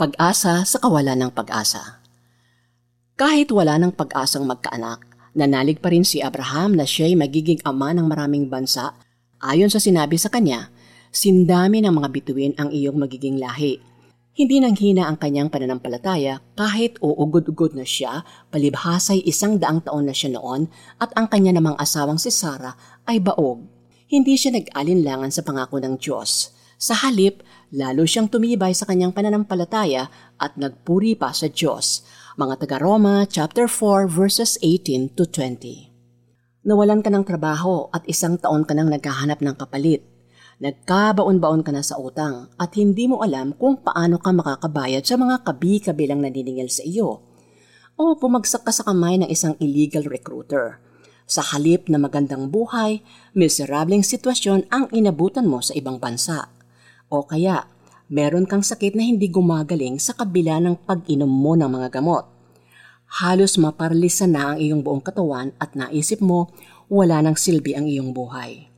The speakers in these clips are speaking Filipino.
Pag-asa sa kawalan ng pag-asa. Kahit wala ng pag-asang magkaanak, nanalig pa rin si Abraham na siya'y magiging ama ng maraming bansa. Ayon sa sinabi sa kanya, sindami ng mga bituin ang iyong magiging lahi. Hindi nang hina ang kanyang pananampalataya kahit uugod-ugod na siya, palibhasay isang daang taon na siya noon at ang kanya namang asawang si Sarah ay baog. Hindi siya nag-alinlangan sa pangako ng Diyos. Sa halip, lalo siyang tumibay sa kanyang pananampalataya at nagpuri pa sa Diyos. Mga taga-Roma, chapter 4, verses 18 to 20. Nawalan ka ng trabaho at isang taon ka nang naghahanap ng kapalit. Nagkabaon-baon ka na sa utang at hindi mo alam kung paano ka makakabayad sa mga kabi-kabilang naniningil sa iyo. O pumagsak ka sa kamay ng isang illegal recruiter. Sa halip na magandang buhay, miserableng sitwasyon ang inabutan mo sa ibang bansa. O kaya, meron kang sakit na hindi gumagaling sa kabila ng pag-inom mo ng mga gamot. Halos maparalisa na ang iyong buong katawan at naisip mo wala nang silbi ang iyong buhay.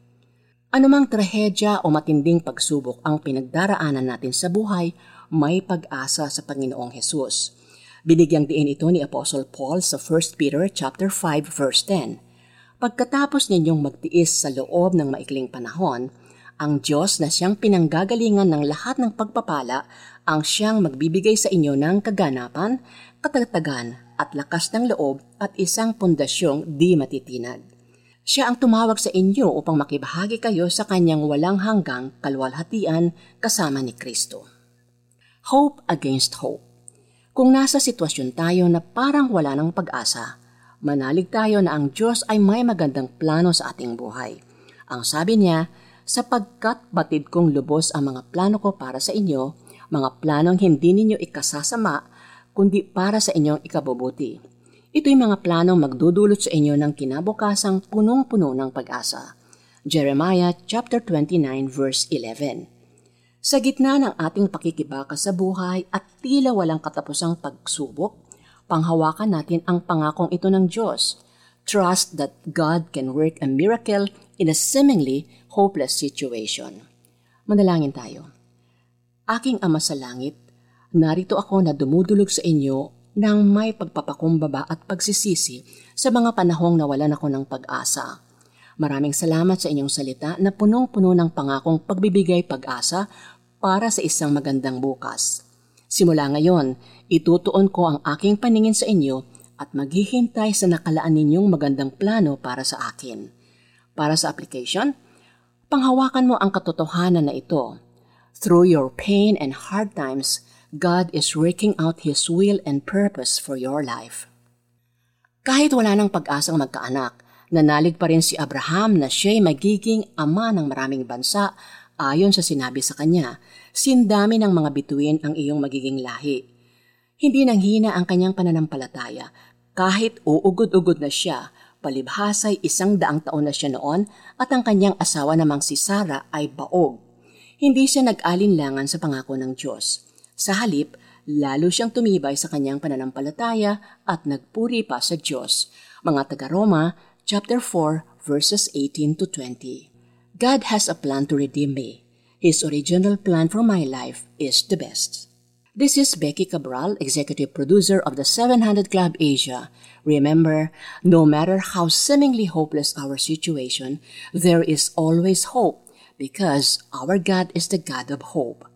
Anumang trahedya o matinding pagsubok ang pinagdaraanan natin sa buhay, may pag-asa sa Panginoong Hesus. Binigyang diin ito ni Apostle Paul sa 1 Peter chapter 5 verse 10. Pagkatapos ninyong magtiis sa loob ng maikling panahon, ang Diyos na siyang pinanggagalingan ng lahat ng pagpapala ang siyang magbibigay sa inyo ng kaganapan, katatagagan at lakas ng loob at isang pundasyong di matitinag. Siya ang tumawag sa inyo upang makibahagi kayo sa kanyang walang hanggang kalwalhatian kasama ni Kristo. Hope against hope. Kung nasa sitwasyon tayo na parang wala ng pag-asa, manalig tayo na ang Diyos ay may magandang plano sa ating buhay. Ang sabi niya, sapagkat batid kong lubos ang mga plano ko para sa inyo, mga planong hindi ninyo ikasasama, kundi para sa inyong ikabubuti. Ito'y mga planong magdudulot sa inyo ng kinabukasang punong-puno ng pag-asa. Jeremiah chapter 29 verse 11. Sa gitna ng ating pakikibaka sa buhay at tila walang katapusang pagsubok, panghawakan natin ang pangakong ito ng Diyos. Trust that God can work a miracle in a seemingly hopeless situation. Manalangin tayo. Aking Ama sa Langit, narito ako na dumudulog sa inyo ng may pagpapakumbaba at pagsisisi sa mga panahong nawalan ako ng pag-asa. Maraming salamat sa inyong salita na punong-puno ng pangakong pagbibigay pag-asa para sa isang magandang bukas. Simula ngayon, itutuon ko ang aking paningin sa inyo at maghihintay sa nakalaan ninyong magandang plano para sa akin. Para sa application, Panghawakan mo ang katotohanan na ito. Through your pain and hard times, God is working out His will and purpose for your life. Kahit wala ng pag-asang magkaanak, nanalig pa rin si Abraham na siya'y magiging ama ng maraming bansa ayon sa sinabi sa kanya, sindami ng mga bituin ang iyong magiging lahi. Hindi nang hina ang kanyang pananampalataya, kahit uugod-ugod na siya, Palibhasay isang daang taon na siya noon at ang kanyang asawa namang si Sarah ay baog. Hindi siya nag-alinlangan sa pangako ng Diyos. Sa halip, lalo siyang tumibay sa kanyang pananampalataya at nagpuri pa sa Diyos. Mga taga-Roma, chapter 4, verses 18 to 20. God has a plan to redeem me. His original plan for my life is the best. This is Becky Cabral, executive producer of the 700 Club Asia. Remember, no matter how seemingly hopeless our situation, there is always hope because our God is the God of hope.